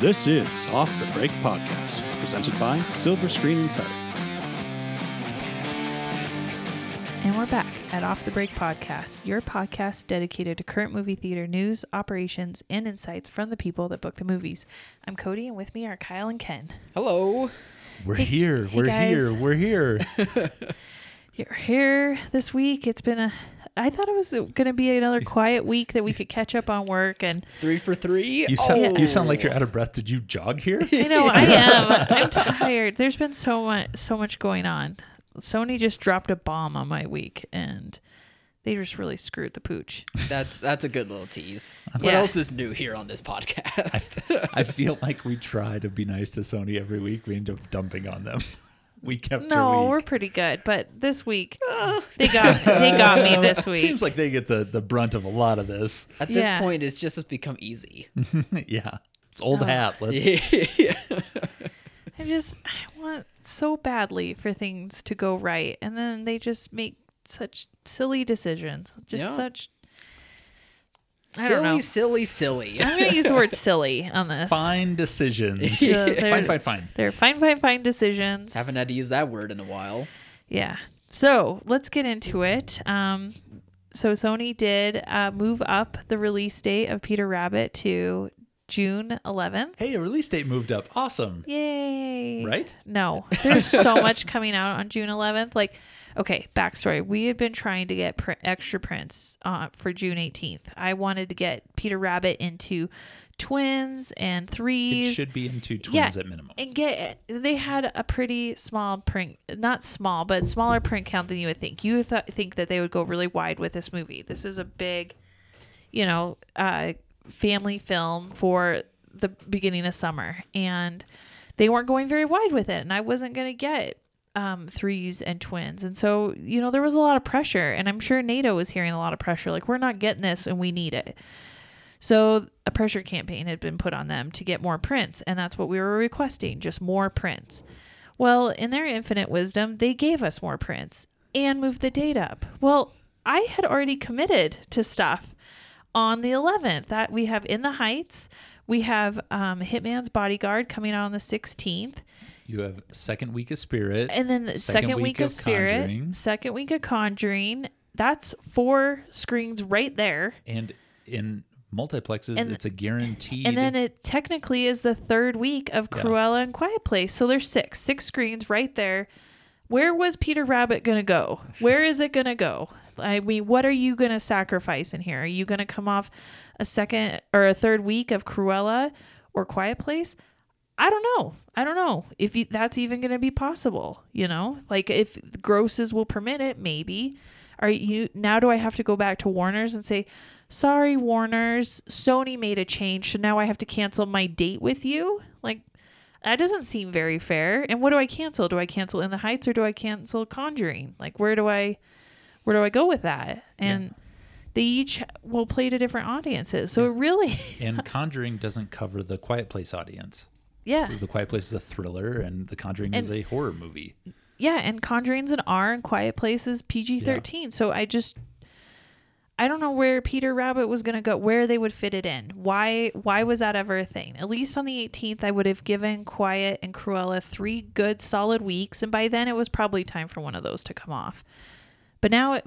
This is Off the Break Podcast, presented by Silver Screen Insider. And we're back at Off the Break Podcast, your podcast dedicated to current movie theater news, operations, and insights from the people that book the movies. I'm Cody, and with me are Kyle and Ken. Hello. We're Hey- here. hey, we're guys. here. We're here. You're here this week. It's been a. I thought it was going to be another quiet week that we could catch up on work, and Three for three. You sound Oh. you sound like you're out of breath. Did you jog here? I know I am. I'm tired. There's been so much, so much going on. Sony just dropped a bomb on my week, and they just really screwed the pooch. That's that's a good little tease. Uh-huh. What Yeah. else is new here on this podcast? I feel like we try to be nice to Sony every week. We end up dumping on them week after No, week. we're pretty good, but this week ah. they got they got me this week. Seems like they get the, the brunt of a lot of this. At this Yeah. point, it's just has become easy. yeah. It's old Oh. hat. Let's yeah. I just I want so badly for things to go right, and then they just make such silly decisions. Just Yeah. such. I silly, know. silly, silly. I'm gonna use the word silly on this. fine decisions. So fine, fine, fine. They're fine, fine, fine decisions. Haven't had to use that word in a while. Yeah. So let's get into it. Um, so Sony did uh, move up the release date of Peter Rabbit to June 11th. Hey, a release date moved up. Awesome. Yay. Right? No, there's so much coming out on June 11th. Like, okay, backstory. We had been trying to get pr- extra prints uh, for June 18th. I wanted to get Peter Rabbit into twins and threes. It should be into twins Yeah. at minimum. and get they had a pretty small print not small but smaller print count than you would think you th- think that they would go really wide with this movie this is a big you know uh family film for the beginning of summer and they weren't going very wide with it and i wasn't going to get um, threes and twins and so you know there was a lot of pressure and i'm sure nato was hearing a lot of pressure like we're not getting this and we need it so a pressure campaign had been put on them to get more prints, and that's what we were requesting, just more prints. Well, in their infinite wisdom, they gave us more prints and moved the date up. Well, I had already committed to stuff on the 11th that we have In the Heights. We have um, Hitman's Bodyguard coming out on the 16th. You have second week of Spirit. And then the second, Second week, week of of Spirit, Conjuring. second week of Conjuring. That's four screens right there. and in multiplexes, And- it's a guarantee And then it technically is the third week of Yeah. Cruella and Quiet Place. So there's six, six screens right there. Where was Peter Rabbit going to go? Where is it going to go? I mean, what are you going to sacrifice in here? Are you going to come off a second or a third week of Cruella or Quiet Place? I don't know. I don't know if that's even going to be possible. You know, like if grosses will permit it, maybe. Are you now? Do I have to go back to Warner's and say, "Sorry, Warner's, Sony made a change, so now I have to cancel my date with you"? Like that doesn't seem very fair. And what do I cancel? Do I cancel In the Heights or do I cancel Conjuring? Like where do I, where do I go with that? And they each will play to different audiences, so it really, and Conjuring doesn't cover the Quiet Place audience. yeah. The Quiet Place is a thriller, and The Conjuring is a horror movie. Yeah, and Conjuring's an R and Quiet Place is PG thirteen. So I just I don't know where Peter Rabbit was gonna go, where they would fit it in. Why why was that ever a thing? At least on the eighteenth I would have given Quiet and Cruella three good solid weeks, and by then it was probably time for one of those to come off. But now it,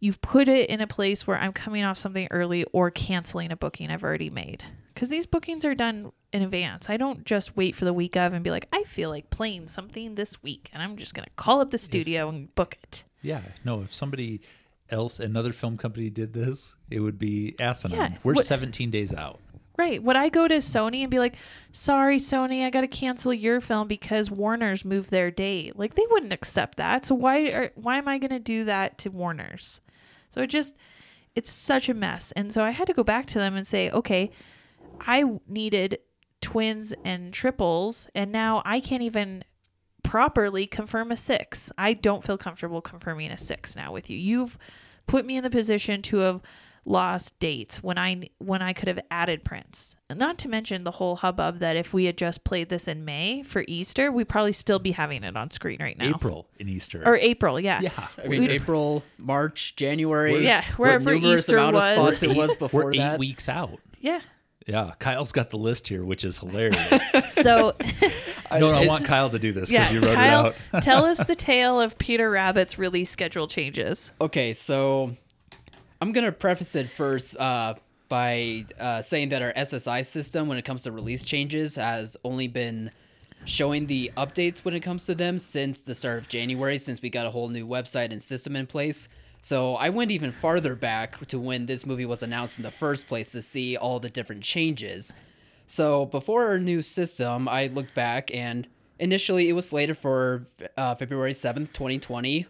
you've put it in a place where I'm coming off something early or canceling a booking I've already made. Because these bookings are done in advance. I don't just wait for the week of and be like, I feel like playing something this week, and I'm just going to call up the studio and book it. Yeah, no, if somebody else, another film company did this, it would be asinine. Yeah, We're what- 17 days out. Right. Would I go to Sony and be like, sorry, Sony, I got to cancel your film because Warner's moved their date? Like, they wouldn't accept that. So why are, why am I going to do that to Warner's? So it just, it's such a mess. And so I had to go back to them and say, okay, I needed twins and triples, and now I can't even properly confirm a six. I don't feel comfortable confirming a six now with you. You've put me in the position to have lost dates when I when I could have added prints. Not to mention the whole hubbub that if we had just played this in May for Easter, we'd probably still be having it on screen right now. April in Easter. or April, yeah. yeah. I mean, We'd- April, March, January. Yeah, wherever numerous Easter amount was. of spots it was before We're eight that. weeks out. Yeah. Yeah, Kyle's got the list here, which is hilarious. So, no, I it- want Kyle to do this because yeah, you wrote Kyle, it out. tell us the tale of Peter Rabbit's release schedule changes. Okay, so I'm gonna preface it first uh, by uh, saying that our SSI system, when it comes to release changes, has only been showing the updates when it comes to them since the start of January, since we got a whole new website and system in place. So I went even farther back to when this movie was announced in the first place to see all the different changes. So before our new system, I looked back and initially it was slated for uh, February 7th, 2020.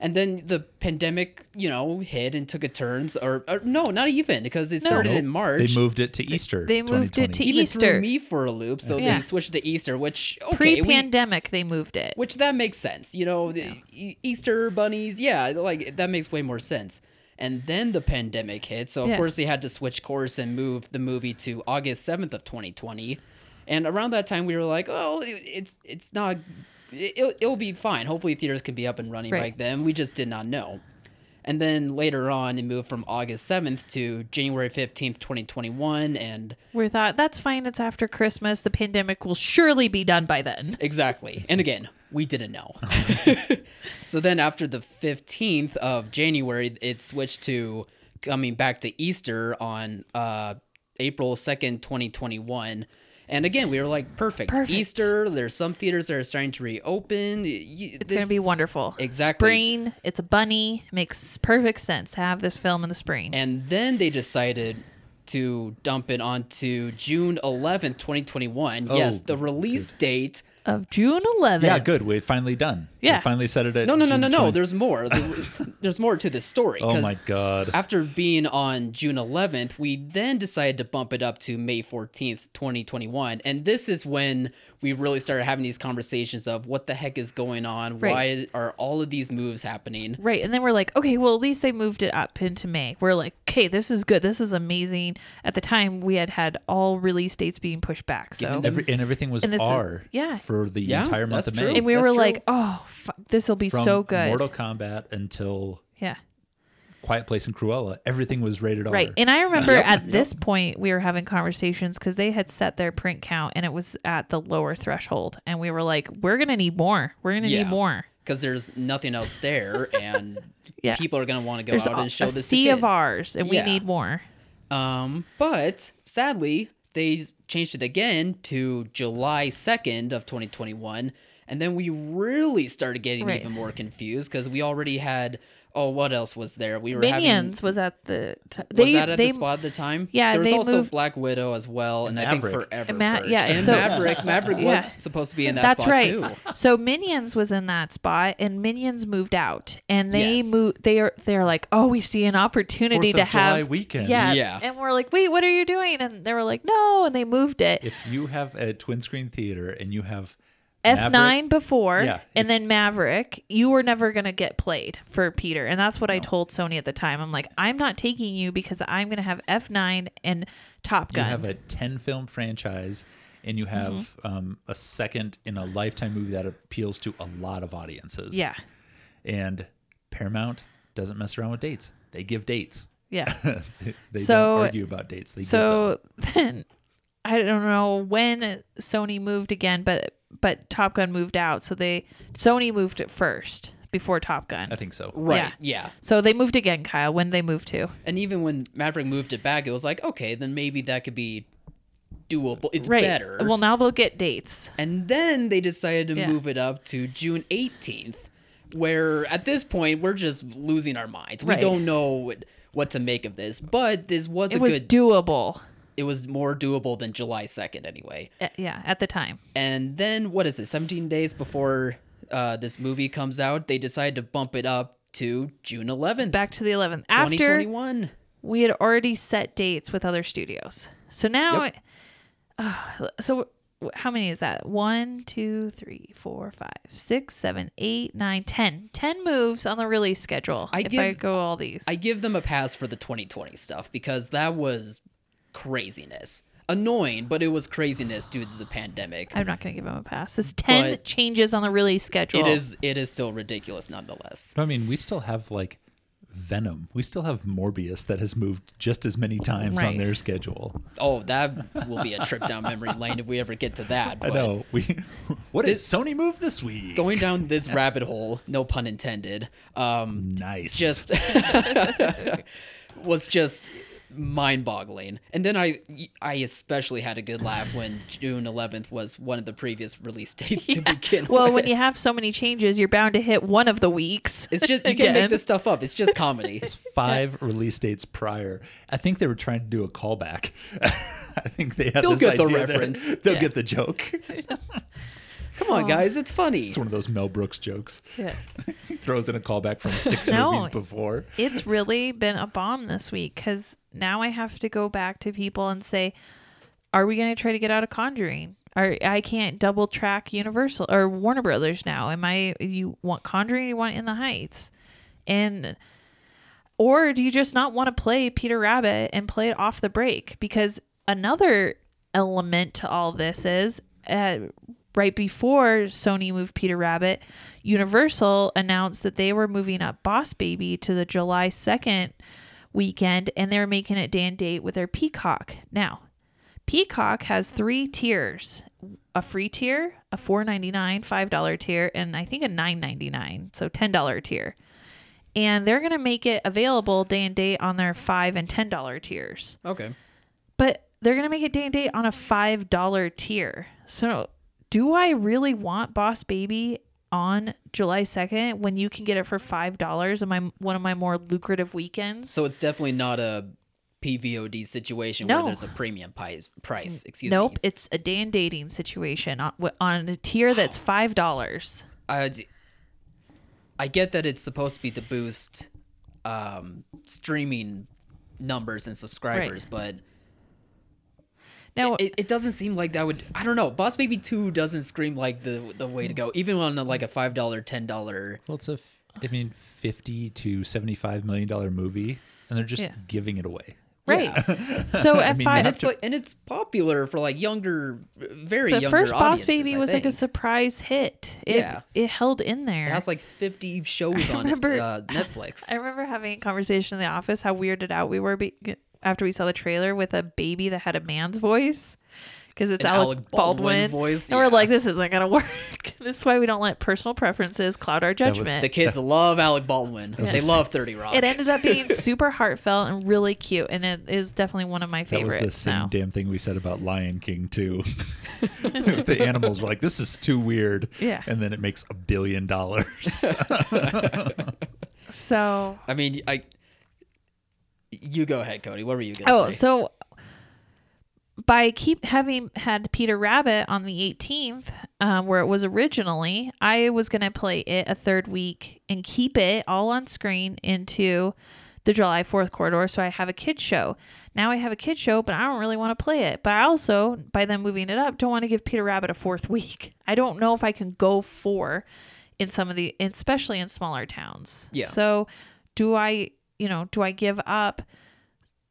And then the pandemic, you know, hit and took a turn. Or, or no, not even because it started in March. They moved it to Easter. They moved it to even Easter. threw me for a loop. So Yeah. they switched to Easter, which okay, Pre-pandemic, they moved it. which that makes sense. You know, the E- Easter bunnies, yeah, like that makes way more sense. And then the pandemic hit, so of Yeah. course they had to switch course and move the movie to August seventh of 2020. And around that time, we were like, oh, it- it's it's not, it, it'll be fine. Hopefully theaters can be up and running Right. by then. We just did not know. And then later on, it moved from August 7th to January 15th, 2021. And We thought that's fine. It's after Christmas. The pandemic will surely be done by then. Exactly. And again, we didn't know. so then after the 15th of January, it switched to coming back to Easter on uh, April 2nd, 2021. And again, we were like, perfect. Perfect. Easter, there's some theaters that are starting to reopen. Y- It's gonna be wonderful. Exactly. Spring. It's a bunny. Makes perfect sense to have this film in the spring. And then they decided to dump it onto June 11th, 2021. yes, Oh, the release date. Of June 11th. Yeah, good. We're finally done. Yeah. We finally set it at No, no, no, June no, no. 20. There's more. There's more to this story. Oh 'cause my god. After being on June 11th, we then decided to bump it up to May 14th, 2021. And this is when we really started having these conversations of what the heck is going on? Right. Why are all of these moves happening? Right. And then we're like, okay, well, at least they moved it up into May. We're like, okay, this is good. This is amazing. At the time, we had had all release dates being pushed back. So, Given Every, and everything was And this is- R yeah. for the Yeah, entire month that's of true. May. and we That's were true. like, oh, this will be From so good. Mortal Kombat until yeah. Quiet Place and Cruella, everything was rated R. Right. And I remember Yep, at yep. this point, we were having conversations because they had set their print count and it was at the lower threshold. And we were like, we're going to need more. We're going to Yeah. need more. Because there's nothing else there, and Yeah. people are going to want to go There's out a, and show a this sea to of kids. ours and Yeah. we need more. Um, but sadly, they changed it again to July 2nd of 2021. And then we really started getting Right. even more confused because we already had, oh, what else was there? We were having- Minions was at the. T- was they, that at they, the spot at the time? Yeah, there was they also moved- Black Widow as well, and, And I think forever. And Ma- yeah, and so- Maverick. Maverick Yeah. was supposed to be in that That's spot right. too. So Minions was in that spot, and Minions moved out, and they Yes. moved. They are they're like, oh, we see an opportunity Fourth to of July have weekend. Yeah, Yeah. And we're like, wait, what are you doing? And they were like, no, and they moved it. If you have a twin screen theater and you have F nine before, Yeah, and if- then Maverick, you were never gonna get played for Peter, and that's what I told Sony at the time. I'm like, I'm not taking you because I'm gonna have F nine and Top Gun. you have a 10 film franchise and you have Mm-hmm. um, a second in a lifetime movie that appeals to a lot of audiences. yeah, And Paramount doesn't mess around with dates. They give dates. yeah. they So- don't argue about dates. They give them. So then I don't know when Sony moved again, but but Top Gun moved out, so they Sony moved it first before Top Gun. I think so. Right. Yeah. Yeah. So they moved again, Kyle. When they moved to And even when Maverick moved it back, it was like, okay, then maybe that could be doable. It's right. better. Well, now they'll get dates. And then they decided to Yeah. move it up to June 18th, where at this point we're just losing our minds. We don't know what, what to make of this, but this was It a was good. doable. It was more doable than July 2nd anyway. Uh, yeah, at the time. And then what is it? 17 days before uh, this movie comes out, they decided to bump it up to June 11th, Back to the 11th. After 2021. we had already set dates with other studios. So now, Yep. uh, so how many is that? One, two, three, four, five, six, seven, eight, nine, ten. Ten moves on the release schedule. I if I go all these, I give them a pass for the 2020 stuff because that was craziness. Annoying, but it was craziness due to the pandemic. I'm not going to give him a pass. It's ten But- changes on the release schedule. It is it is still ridiculous nonetheless. I mean, we still have like Venom. We still have Morbius that has moved just as many times on Right. their schedule. Oh, that will be a trip down memory lane if we ever get to that. I know. We what This- Sony move this week? Going down this rabbit hole, no pun intended. Um, nice. just was just mind-boggling. And then I I especially had a good laugh when June 11th was one of the previous release dates to begin with. Well, with. when you have so many changes, you're bound to hit one of the weeks. it's just you can't make this stuff up. It's just comedy. It's five release dates prior. I think they were trying to do a callback. I think they had They'll this get the idea there. reference. They'll Yeah. get the joke. Come on, guys, it's funny. It's one of those Mel Brooks jokes. Yeah. He throws in a callback from six No. movies before. It's really been a bomb this week because now I have to go back to people and say, "Are we going to try to get out of Conjuring? Or I can't double track Universal or Warner Brothers now. Am I? You want Conjuring? You want In the Heights? And or do you just not want to play Peter Rabbit and play it off the break? Because another element to all this is uh, right before Sony moved Peter Rabbit, Universal announced that they were moving up Boss Baby to the July 2nd weekend and they're making it day and date with their Peacock. Now, Peacock has three tiers a free tier, a $4.99, $5 tier, and I think a $9.99, so $10 tier and they're going to make it available day and date on their five and ten dollar tiers. Okay. But they're going to make it day and date on a five dollar tier. So, do I really want Boss Baby on July second when you can get it for five dollars on my one of my more lucrative weekends? So it's definitely not a PVOD situation No. where there's a premium price. Price, excuse nope, me. Nope, it's a day and dating situation on, on a tier that's five dollars. I, I get that it's supposed to be to boost um, streaming numbers and subscribers, but Now, it, it doesn't seem like that would. I don't know. Boss Baby Two doesn't scream like the the way to go, even on a, like a five dollar, ten dollar. Well, it's a, f- I mean, fifty to seventy-five million dollar movie, and they're just Yeah. giving it away. right? So at mean, five, And it's to- like, and it's popular for like younger, very the younger first Boss Baby was like a surprise hit. It, Yeah. it held in there. It has like fifty shows on remember- uh, Netflix. I remember having a conversation in the office how weirded out we were be- after we saw the trailer with a baby that had a man's voice because it's An Alec, Alec Baldwin, Baldwin voice, and yeah. we're like, this isn't gonna work. this is why we don't let personal preferences cloud our was judgment. the kids love Alec Baldwin. They love Thirty Rock. it ended up being super heartfelt and really cute, and it is definitely one of my That was favorites the same now. damn thing we said about Lion King too. the animals were like, "This is too weird," Yeah. and then it makes a billion dollars. So I mean, I. You go ahead, Cody. What were you gonna Oh, say? so by keep having had Peter Rabbit on the 18th, um, where it was originally, I was going to play it a third week and keep it all on screen into the July 4th corridor. So I have a kid show. Now I have a kid show, but I don't really want to play it. But I also, by them moving it up, don't want to give Peter Rabbit a fourth week. I don't know if I can go four in some of the, especially in smaller towns. Yeah. So do I, you know, do I give up?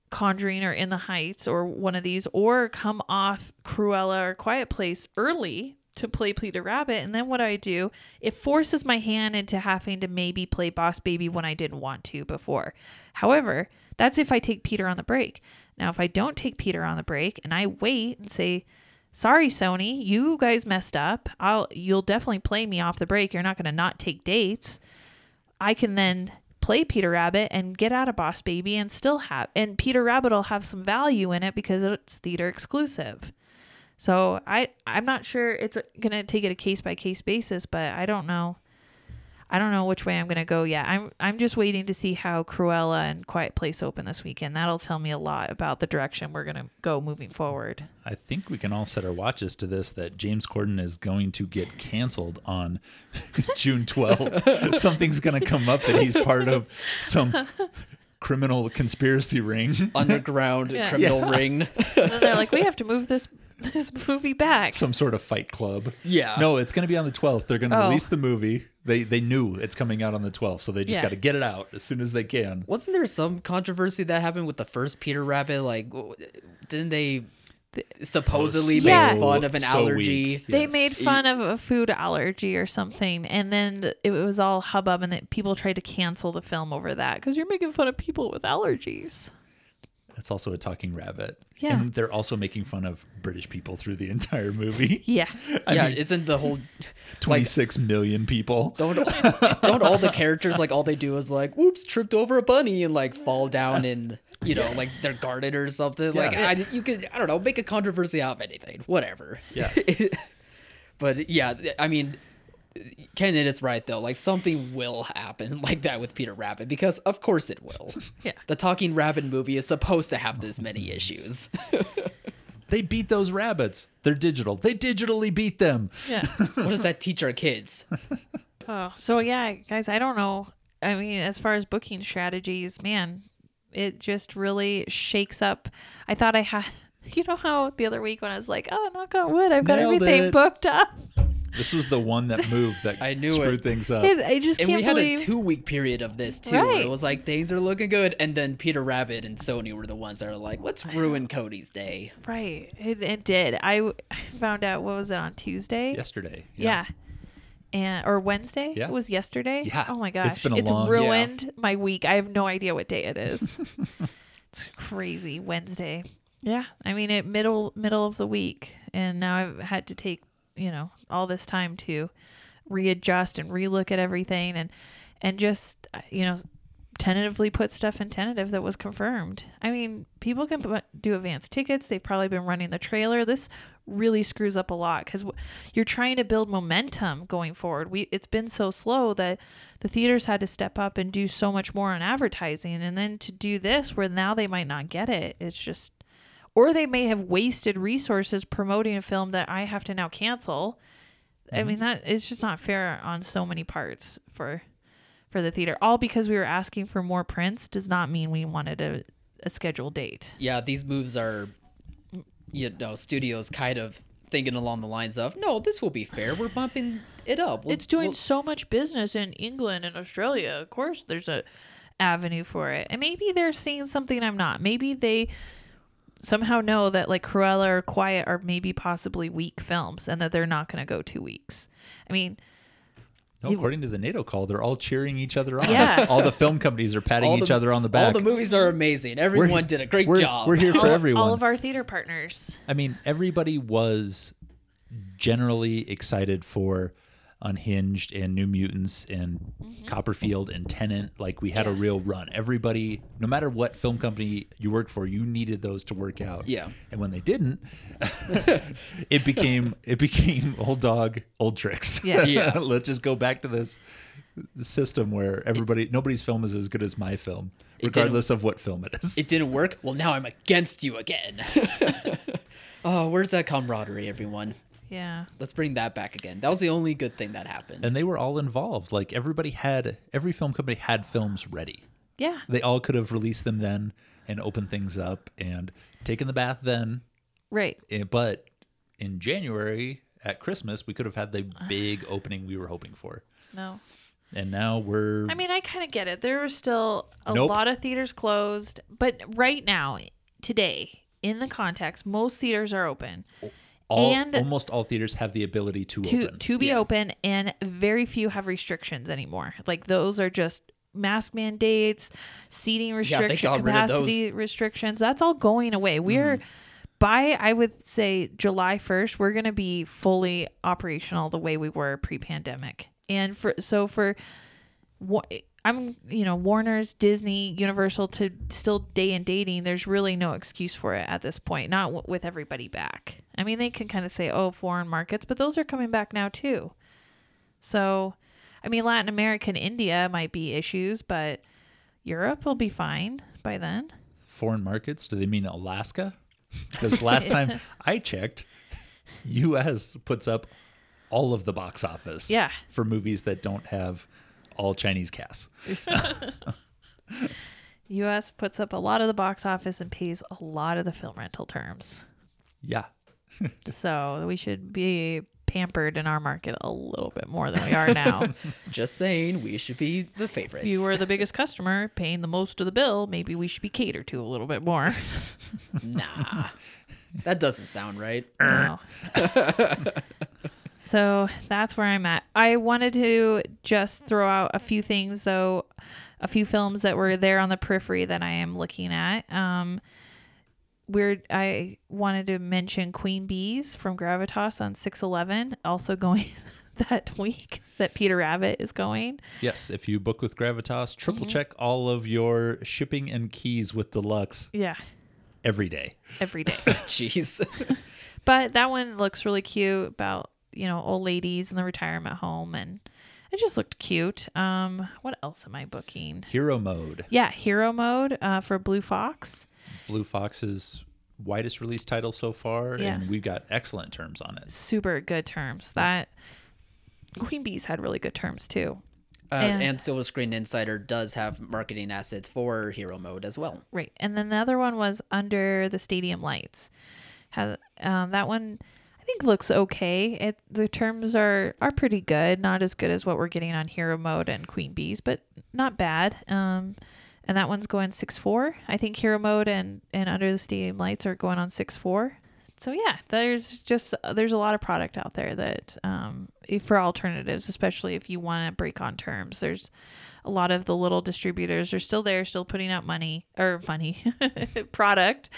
Conjuring or In the Heights or one of these, or come off Cruella or Quiet Place early to play Peter Rabbit. And then what do I do, it forces my hand into having to maybe play Boss Baby when I didn't want to before. However, that's if I take Peter on the break. Now, if I don't take Peter on the break and I wait and say, sorry sony you guys messed up i'll you'll definitely play me off the break you're not going to not take dates I can then play Peter Rabbit and get out of Boss Baby and still have and Peter Rabbit will have some value in it because it's theater exclusive. So I I'm not sure it's going to take it a case by case basis, but I don't know I don't know which way I'm going to go yet. I'm I'm just waiting to see how Cruella and Quiet Place open this weekend. That'll tell me a lot about the direction we're going to go moving forward. I think we can all set our watches to this that James Corden is going to get canceled on June 12th. Something's going to come up that he's part of some criminal conspiracy ring. Underground Yeah. criminal ring. And they're like, "We have to move this this movie back." some sort of fight club. Yeah. No, it's going to be on the 12th. They're going to Oh. release the movie. They they knew it's coming out on the 12th, so they just Yeah. got to get it out as soon as they can. Wasn't there some controversy that happened with the first Peter Rabbit? Like, w- didn't they? supposedly oh, Yeah. made fun of an So allergy. weak. They Yes. made fun of a food allergy or something, and then th- it was all hubbub, and that people tried to cancel the film over that because you're making fun of people with allergies. That's also a talking rabbit. Yeah. And they're also making fun of British people through the entire movie. Yeah, I yeah, mean, isn't the whole 26 million people. don't don't all the characters like all they do is like whoops tripped over a bunny and like fall down in you know like their garden or something like I, you could I don't know make a controversy out of anything whatever Yeah. but yeah I mean Kenan is right though like something will happen like that with Peter Rabbit because of course it will yeah. the Talking Rabbit movie is supposed to have this many issues They beat those rabbits. They're digital. They digitally beat them. Yeah. what does that teach our kids Oh, so yeah, guys, I don't know. I mean, as far as booking strategies, man, it just really shakes up. I thought I had, you know, how the other week when I was like, oh, knock on wood, I've got Nailed everything it. booked up. This was the one that moved that I knew screwed it. things up. It, I just and can't we had believe. a two week period of this too. where Right. It was like things are looking good, and then Peter Rabbit and Sony were the ones that are like, let's ruin Cody's day. right, it, it did. I w- I found out what was it on Tuesday? Yesterday. Yeah. And or Wednesday? Yeah. It was yesterday. Yeah. Oh my gosh. It's been a long- ruined my week. I have no idea what day it is. it's crazy. Wednesday. Yeah. I mean it middle middle of the week. And now I've had to take, you know, all this time to readjust and relook at everything and and just uh, you know tentatively put stuff in tentative that was confirmed. I mean, people can do advance tickets. They've probably been running the trailer. This really screws up a lot because w- you're trying to build momentum going forward. We it's been so slow that the theaters had to step up and do so much more on advertising, and then to do this where now they might not get it. It's just, or they may have wasted resources promoting a film that I have to now cancel. I mean mm-hmm. that is just not fair on so many parts for for the theater. All because we were asking for more prints does not mean we wanted a, a scheduled date. Yeah, these moves are, you know, studios kind of thinking along the lines of, no, this will be fair. We're bumping it up. We'll- it's doing we'll- so much business in England and Australia. Of course, there's a avenue for it, and maybe they're seeing something I'm not. Maybe they somehow know that like Cruella or Quiet are maybe possibly weak films, and that they're not going to go two weeks. I mean, No, according to the NATO call, they're all cheering each other on. Yeah. all the film companies are patting all each other on the back. All the movies are amazing. Everyone did a great we're, job. We're here for all, everyone. all of our theater partners. I mean, everybody was generally excited for Unhinged and New Mutants and Copperfield and Tenet. Like we had a Mm-hmm. Real run. Everybody, no matter what film company you worked for, you needed those to work out. Yeah. And when they didn't, it became it became old dog, old tricks. Yeah. Yeah. Let's just go back to this system where everybody nobody's film is as good as my film, regardless of what film it is. it didn't work. Well, now I'm against you again. oh, where's that camaraderie, everyone? Yeah. Let's bring that back again. That was the only good thing that happened. and they were all involved. Like everybody had every film company had films ready. Yeah. They all could have released them then and opened things up and taken the bath then. Right. Eh, But in January at Christmas, we could have had the big opening we were hoping for. No. And now we're I mean, I kind of get it. There are still a Nope. lot of theaters closed, but right now, today, in the context, most theaters are open all and- almost all theaters have the ability to, to open. to be Yeah. open, and very few have restrictions anymore. Like those are just mask mandates, seating they restrictions, got capacity restrictions. That's all going away. We're mm. by I would say July 1st, we're going to be fully operational the way we were pre-pandemic. And for so for I'm you know Warner's, Disney, Universal to still day and dating. There's really no excuse for it at this point. Not w- with everybody back. I mean, they can kind of say, "Oh, foreign markets," but those are coming back now too. So, I mean, Latin America and India might be issues, but Europe will be fine by then. Foreign markets, do they mean Alaska? Because last time I checked, US puts up all of the box office Yeah. for movies that don't have all Chinese casts. U.S. puts up a lot of the box office and pays a lot of the film rental terms. Yeah. so we should be pampered in our market a little bit more than we are now. Just saying, we should be the favorites. if you were the biggest customer paying the most of the bill, maybe we should be catered to a little bit more. nah. That doesn't sound right. No. So that's where I'm at. I wanted to just throw out a few things, though, a few films that were there on the periphery that I am looking at. Um, weird. I wanted to mention Queen Bees from Gravitas on 611, also going that week that Peter Rabbit is going. Yes, if you book with Gravitas, triple Mm-hmm. check all of your shipping and keys with Deluxe Yeah, every day. every day. Jeez. But that one looks really cute about, you know, old ladies in the retirement home and it just looked cute. Um, what else am I booking? Hero mode. Yeah, hero mode uh, for Blue Fox. Blue Fox's widest release title so far, Yeah. and we've got excellent terms on it. Super good terms. That Queen Bees had really good terms too. Uh, And- and Silver Screen Insider does have marketing assets for Hero Mode as well. Right. And then the other one was under the stadium lights. Has um, that one I think looks okay. It the terms are are pretty good. Not as good as what we're getting on Hero Mode and Queen Bees, but not bad. Um and that one's going six four. I think Hero Mode and, and Under the Stadium Lights are going on six four. So yeah, there's just there's a lot of product out there that um, for alternatives, especially if you want to break on terms. There's a lot of the little distributors are still there, still putting out money or money product,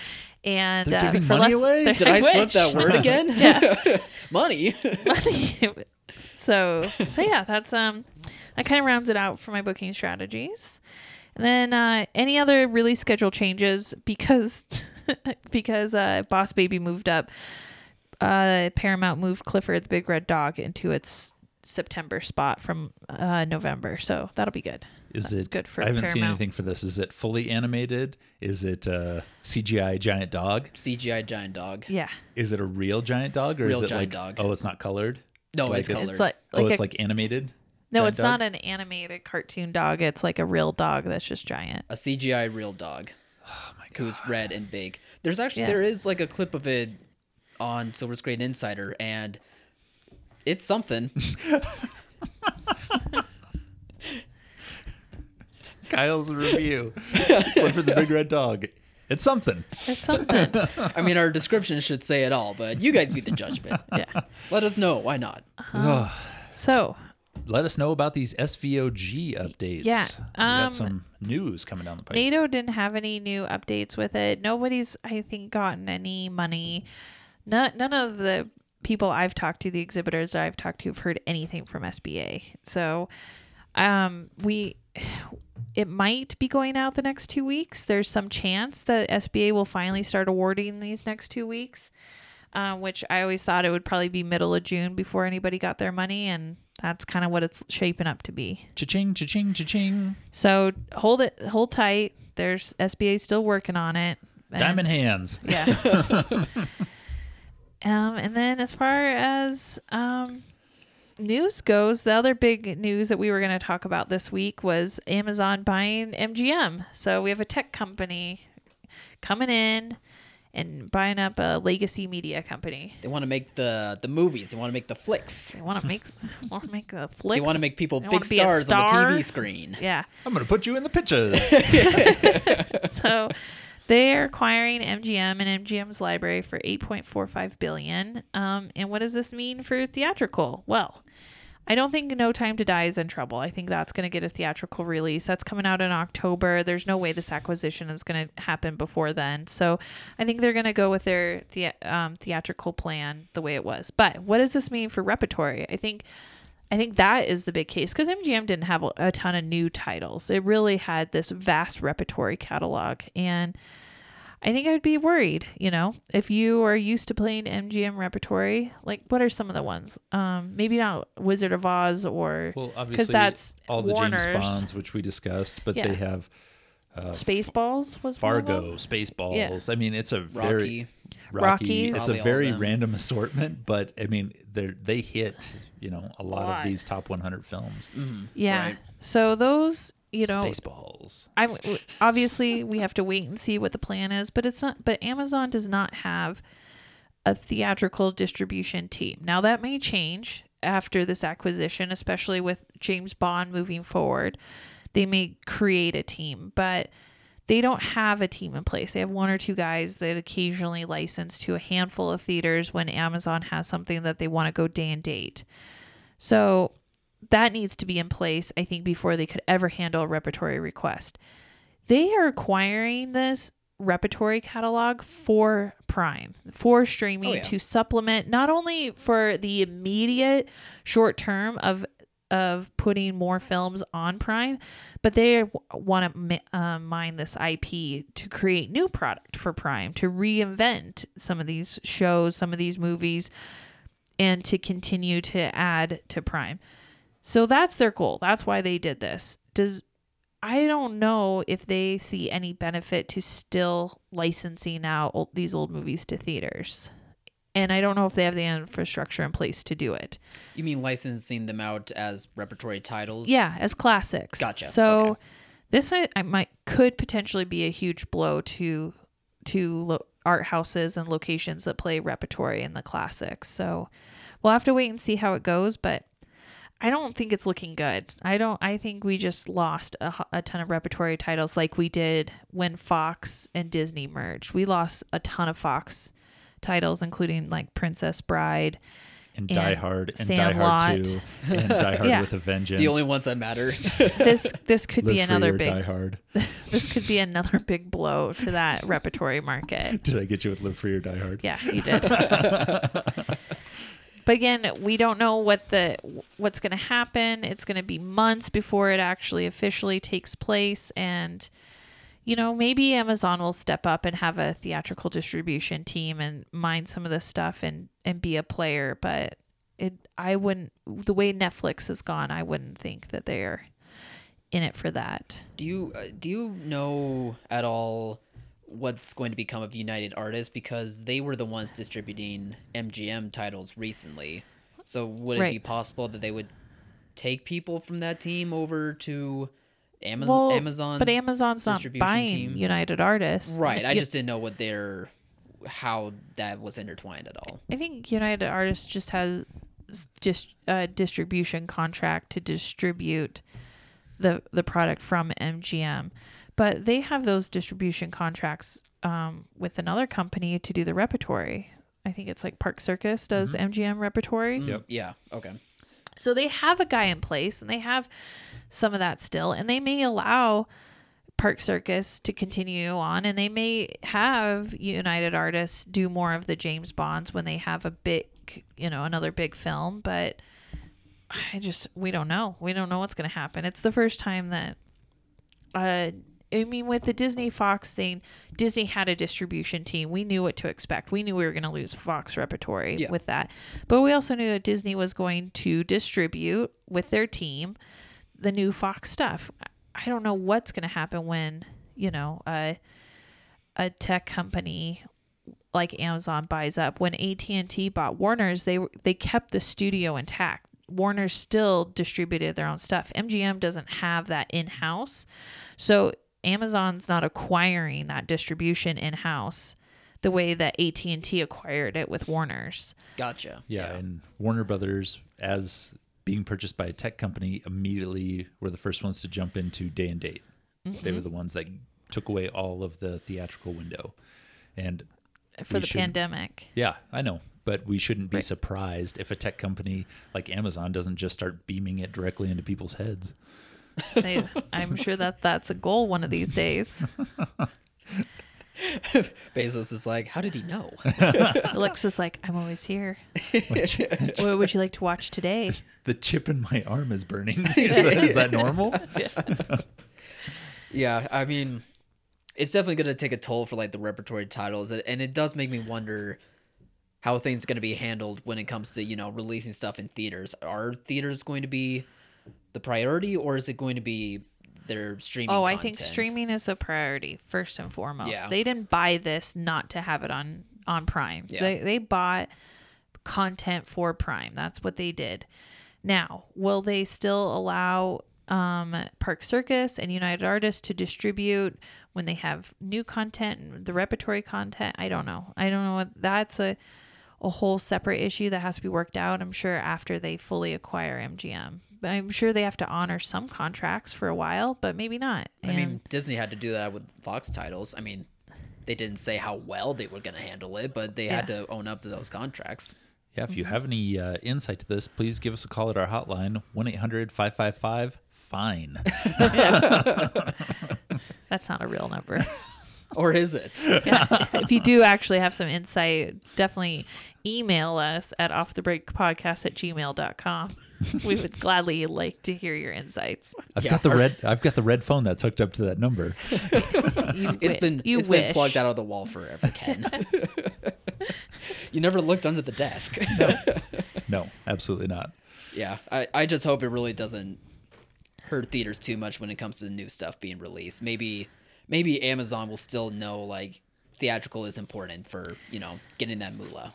and They're uh, giving for money less- away? they're- Did I, slip wish. that word again? Yeah. Money. money. so so yeah, that's um that kind of rounds it out for my booking strategies. And then uh, any other really schedule changes because because uh, Boss Baby moved up. Uh, Paramount moved Clifford the Big Red Dog into its September spot from uh, November, so that'll be good. Is That's it good for I haven't seen anything for this. Is it fully animated? Is it uh, CGI giant dog? CGI giant dog. Yeah, Is it a real giant dog or Real is it giant like dog. oh it's not colored? No, Like it's it's- colored. it's like oh, it's a, like animated. no, giant it's not an animated cartoon dog. It's like a real dog that's just giant. a CGI real dog. Oh my god. who's red and big. There's actually Yeah. there is like a clip of it on Silver Screen Insider, and it's something. Kyle's review. Clifford the Big Red Dog. It's something. It's something. I mean, our description should say it all, but you guys be the judgment. yeah. Let us know. Why not? So Let us know about these SVOG updates. Yeah, we um, got some news coming down the pipe. NATO didn't have any new updates with it. Nobody's, I think, gotten any money. None, none of the people I've talked to, the exhibitors I've talked to, have heard anything from SBA. So, um, we, it might be going out the next two weeks. There's some chance that SBA will finally start awarding these next two weeks. Uh, which I always thought it would probably be middle of June before anybody got their money, and that's kind of what it's shaping up to be. Cha-ching, cha-ching, cha-ching. So hold it, hold tight. There's SBA still working on it. And- Diamond hands. Yeah. um, and then as far as um, news goes, the other big news that we were going to talk about this week was Amazon buying MGM. So we have a tech company coming in and buying up a legacy media company. They want to make the the movies. They want to make the flicks. They want to make want to make a flick. They want to make people They big wanna be a stars on the. TV screen. yeah. I'm gonna put you in the pictures. so they're acquiring MGM and MGM's library for 8.45 billion. Um, and what does this mean for theatrical? Well, I don't think No Time to Die is in trouble. I think that's going to get a theatrical release. That's coming out in October. There's no way this acquisition is going to happen before then. So I think they're going to go with their the, um, theatrical plan the way it was. But what does this mean for repertory? I think I think that is the big case because MGM didn't have a, a ton of new titles. It really had this vast repertory catalog. And I think I would be worried, you know, if you are used to playing MGM repertory, like what are some of the ones? Um, maybe not Wizard of Oz or well, obviously, that's all the Warner's. James Bonds, which we discussed, but Yeah. they have uh, Spaceballs was one of Fargo, them? Spaceballs. I mean, it's a very Rocky. Rocky. It's Probably a very random assortment, but I mean, they they hit you know a lot lot. of these top 100 films. Yeah. Right. So those, you know, Spaceballs. I'm obviously we have to wait and see what the plan is, but it's not. But Amazon does not have a theatrical distribution team. Now that may change after this acquisition, especially with James Bond moving forward. They may create a team, but they don't have a team in place. They have one or two guys that occasionally license to a handful of theaters when Amazon has something that they want to go day and date. So that needs to be in place, I think, before they could ever handle a repertory request. They are acquiring this repertory catalog for Prime, for streaming Oh, yeah. to supplement not only for the immediate short term of of putting more films on Prime, but they want to uh, mine this IP to create new product for Prime, to reinvent some of these shows, some of these movies, and to continue to add to Prime. So that's their goal. That's why they did this. Does I don't know if they see any benefit to still licensing out old, these old movies to theaters. And I don't know if they have the infrastructure in place to do it. You mean licensing them out as repertory titles? Yeah, as classics. Gotcha. So Okay. this I, I might could potentially be a huge blow to to lo- art houses and locations that play repertory in the classics. So we'll have to wait and see how it goes, but I don't think it's looking good. I don't I think we just lost a, a ton of repertory titles like we did when Fox and Disney merged. We lost a ton of Fox titles including like Princess Bride. And And Die Hard and Die Hard Sandlot. 2 and Die Hard Yeah. with a Vengeance. The only ones that matter. This this could Live be Free another or big Die Hard. this could be another big blow to that repertory market. Did I get you with Live Free or Die Hard? Yeah, you did. But again, we don't know what the what's going to happen. It's going to be months before it actually officially takes place and you know, maybe Amazon will step up and have a theatrical distribution team and mine some of this stuff and and be a player, but it I wouldn't the way Netflix has gone, I wouldn't think that they're in it for that. Do you uh, do you know at all what's going to become of United Artists because they were the ones distributing MGM titles recently? So would it be possible that they would take people from that team over to Ama- Well, Amazon? but Amazon's not buying team? United Artists. Right. I just didn't know what their how that was intertwined at all. I think United Artists just has just uh, a distribution contract to distribute the the product from MGM, but they have those distribution contracts um, with another company to do the repertory. I think it's like Park Circus does MGM repertory. Yep. Yeah. Okay. So they have a guy in place and they have some of that still, and they may allow Park Circus to continue on, and they may have United Artists do more of the James Bonds when they have a big, you know, another big film. But I just, we don't know. We don't know what's going to happen. It's the first time that, uh, I mean, with the Disney Fox thing, Disney had a distribution team. We knew what to expect. We knew we were going to lose Fox repertory Yeah. with that. But we also knew that Disney was going to distribute with their team the new Fox stuff. I don't know what's going to happen when, you know, a a tech company like Amazon buys up. When AT&T bought Warner's, they they kept the studio intact. Warner still distributed their own stuff. MGM doesn't have that in-house. So Amazon's not acquiring that distribution in-house the way that AT&T acquired it with Warner's. Gotcha. Yeah, and Warner Brothers, as being purchased by a tech company, immediately were the first ones to jump into day and date. They Mm-hmm. were the ones that took away all of the theatrical window. And for the should- pandemic. yeah, I know, but we shouldn't be Right. surprised if a tech company like Amazon doesn't just start beaming it directly into people's heads. They, I'm sure that that's a goal one of these days. Bezos is like, how did he know? Alexa's like, I'm always here. what would you like to watch today? The chip in my arm is burning. is, that, is that normal? Yeah, I mean, it's definitely going to take a toll for like the repertory titles, and and it does make me wonder how things going to be handled when it comes to you know releasing stuff in theaters. Are theaters going to be the priority, or is it going to be their streaming? Oh, I think streaming is the priority first and foremost. Yeah. They didn't buy this not to have it on on Prime. Yeah. They they bought content for Prime. That's what they did. Now, will they still allow um, Park Circus and United Artists to distribute when they have new content the repertory content? I don't know. I don't know. What, that's a a whole separate issue that has to be worked out. I'm sure after they fully acquire MGM. I'm sure they have to honor some contracts for a while, but maybe not. I mean, Disney had to do that with Fox titles. I mean, they didn't say how well they were going to handle it, but they had to own up to those contracts. Yeah, if you Mm-hmm. have any uh, insight to this, please give us a call at our hotline 1 800 555 FINE. that's not a real number. Or is it? if you do actually have some insight, definitely email us at offthebreakpodcast at gmail.com. We would gladly like to hear your insights. I've Yeah, got the our- red I've got the red phone that's hooked up to that number. You It's wi- been you it's wish. been plugged out of the wall forever, Ken. you never looked under the desk. No, absolutely not. yeah, I, I just hope it really doesn't hurt theaters too much when it comes to the new stuff being released. Maybe maybe Amazon will still know like theatrical is important for, you know, getting that moolah.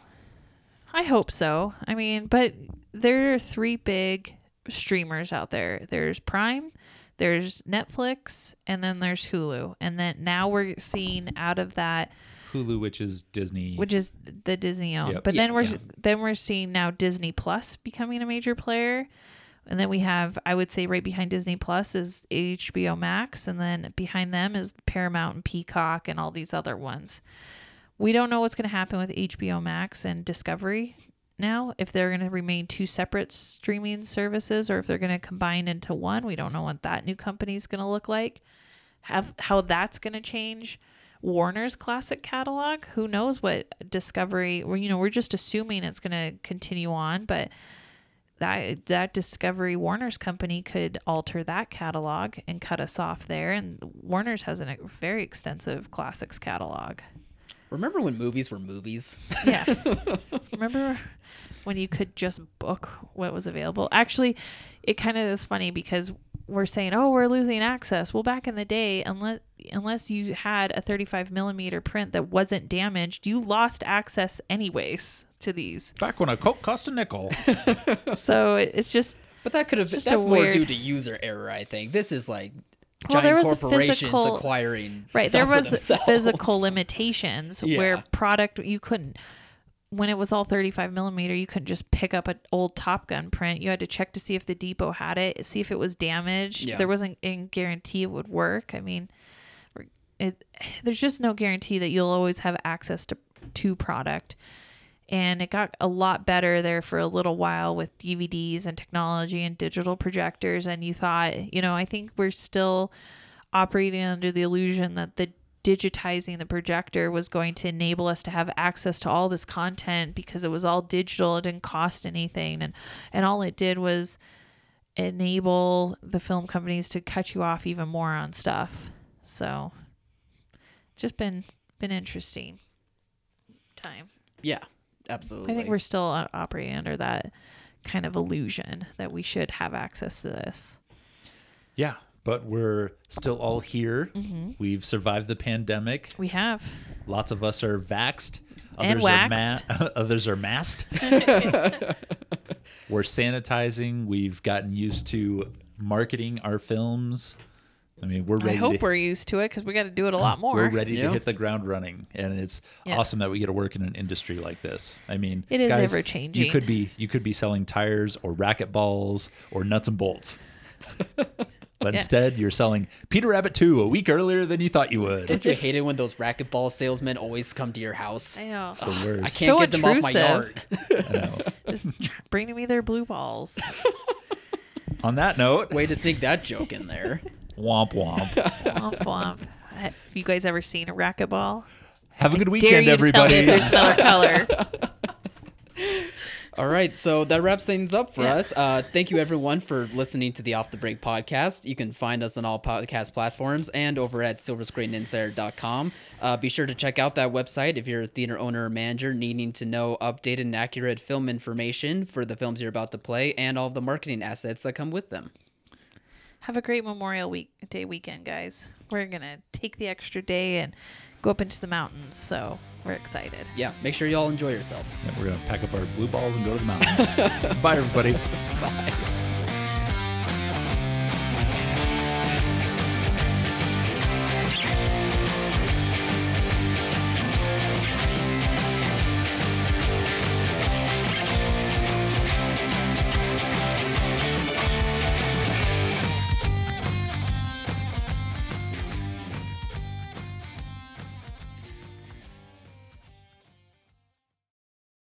I hope so. I mean, but there are three big streamers out there. There's Prime, there's Netflix, and then there's Hulu. And then now we're seeing out of that, Hulu, which is Disney. which is the Disney owned. Yep. But Yeah, then we're yeah. then we're seeing now Disney Plus becoming a major player. And then we have, I would say, right behind Disney Plus is HBO Max, and then behind them is Paramount and Peacock and all these other ones. We don't know what's going to happen with HBO Max and Discovery now. If they're going to remain two separate streaming services, or if they're going to combine into one, we don't know what that new company is going to look like. Have how that's going to change. Warner's classic catalog. Who knows what Discovery? Well, you know, we're just assuming it's going to continue on, but that that Discovery Warner's company could alter that catalog and cut us off there. And Warner's has a very extensive classics catalog. Remember when movies were movies? Yeah. Remember when you could just book what was available? Actually, it kind of is funny because we're saying, "Oh, we're losing access." Well, back in the day, unless unless you had a 35 millimeter print that wasn't damaged, you lost access anyways to these. Back when a Coke cost a nickel. So it- it's just But that could have Just a that's more weird- due to user error, I think. This is like Well, giant there was a corporations physical- acquiring right. There stuff for was physical limitations where product you couldn't. When it was all 35 millimeter, you couldn't just pick up an old Top Gun print. You had to check to see if the depot had it, see if it was damaged. Yeah. There wasn't any guarantee it would work. I mean, it, there's just no guarantee that you'll always have access to to product. And it got a lot better there for a little while with DVDs and technology and digital projectors. And you thought, you know, I think we're still operating under the illusion that the digitizing the projector was going to enable us to have access to all this content because it was all digital. It didn't cost anything. And, and all it did was enable the film companies to cut you off even more on stuff. So just been been interesting time. Yeah, absolutely. I think we're still operating under that kind of illusion that we should have access to this. yeah, but we're still all here. Mm-hmm. We've survived the pandemic. We have. Lots of us are vaxxed. And Others are waxed. others are masked. We're sanitizing. We've gotten used to marketing our films. I mean, we're ready. I hope to, we're used to it because we got to do it a lot more. We're ready Yeah. to hit the ground running, and it's Yeah. awesome that we get to work in an industry like this. I mean, It is guys, ever-changing. You could be you could be selling tires or racket balls or nuts and bolts, but Yeah. instead you're selling Peter Rabbit two a week earlier than you thought you would. Don't you hate it when those racquetball salesmen always come to your house? I know. It's the worst. I can't So get them off my intrusive. yard. I know. Just bringing me their blue balls. On that note, Way to sneak that joke in there. Womp womp. womp womp. Have you guys ever seen a racquetball? Have a good Dare weekend, you to tell me everybody. if there's another color. All right, so that wraps things up for Yeah. us. Uh, thank you, everyone, for listening to the Off the Break podcast. You can find us on all podcast platforms and over at silverscreeninsider.com. Uh, be sure to check out that website if you're a theater owner or manager needing to know updated and accurate film information for the films you're about to play and all of the marketing assets that come with them. Have a great Memorial Week Day weekend, guys. We're gonna take the extra day and go up into the mountains, so we're excited. Yeah, make sure you all enjoy yourselves. Yeah, we're gonna pack up our blue balls and go to the mountains. Bye, everybody. Bye.